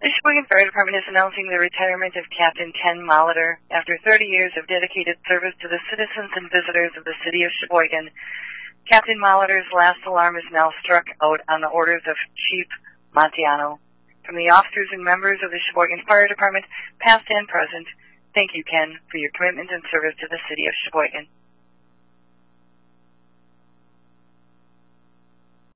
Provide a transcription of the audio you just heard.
The Sheboygan Fire Department is announcing the retirement of Captain Ken Molitor. After 30 years of dedicated service to the citizens and visitors of the city of Sheboygan, Captain Molitor's last alarm is now struck out on the orders of Chief Montiano. From the officers and members of the Sheboygan Fire Department, past and present, thank you, Ken, for your commitment and service to the city of Sheboygan.